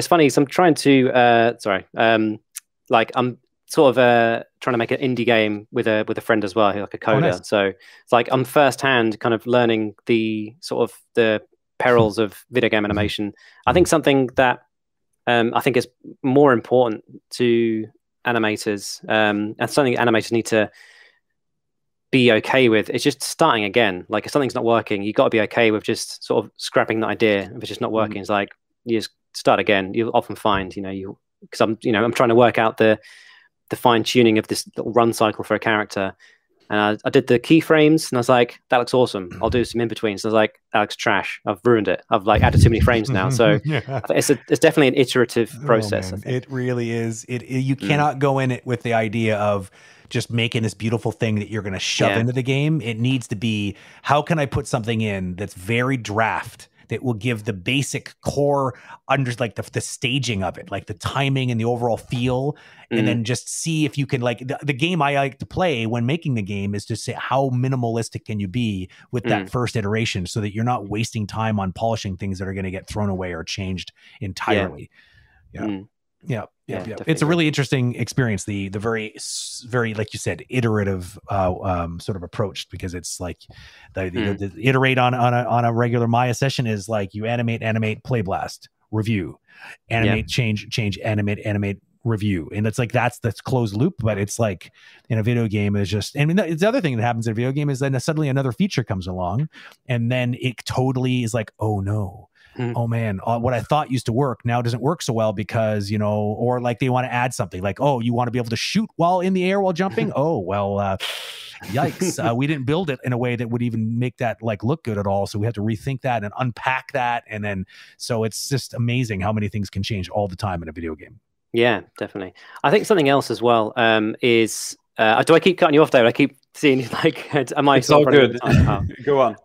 it's funny. So I'm trying to uh, sorry, um, like I'm sort of uh, trying to make an indie game with a with a friend as well, like a coder. Oh, nice. So it's like I'm firsthand kind of learning the sort of the perils of video game animation. I think something that um, I think is more important to animators um, and something animators need to be okay with is just starting again. Like if something's not working, you got to be okay with just sort of scrapping the idea. If it's just not working, mm-hmm. it's like you just start again. You'll often find, you know, you because I'm, you know, I'm trying to work out the the fine tuning of this little run cycle for a character. And I, I, did the keyframes, and I was like, "That looks awesome. I'll do some in betweens." So I was like, "That looks trash. I've ruined it. I've like added too many frames now." So yeah. it's a, it's definitely an iterative oh, process. Oh, it really is. It, it you mm. cannot go in it with the idea of just making this beautiful thing that you're going to shove yeah. into the game. It needs to be how can I put something in that's very draft that will give the basic core under like the, the staging of it, like the timing and the overall feel, mm. and then just see if you can like the, the, game I like to play when making the game is to say how minimalistic can you be with that mm. first iteration so that you're not wasting time on polishing things that are going to get thrown away or changed entirely. Yeah. yeah. Mm. Yeah, yeah, yeah. It's a really interesting experience. The the very very like you said iterative uh, um, sort of approach because it's like the, mm. the, the, iterate on on a on a regular Maya session is like you animate, animate, play blast, review, animate, yeah. change, change, animate, animate, review and it's like that's that's closed loop but it's like in a video game is just and it's the other thing that happens in a video game is then suddenly another feature comes along and then it totally is like oh no mm. oh man, uh, what I thought used to work now doesn't work so well because, you know, or like they want to add something like, oh, you want to be able to shoot while in the air while jumping? oh, well, uh, yikes. Uh, we didn't build it in a way that would even make that like look good at all. So we have to rethink that and unpack that. And then, so it's just amazing how many things can change all the time in a video game. Yeah, definitely. I think something else as well um, is uh, do I keep cutting you off there? I keep seeing like, am I? It's all good. Go on.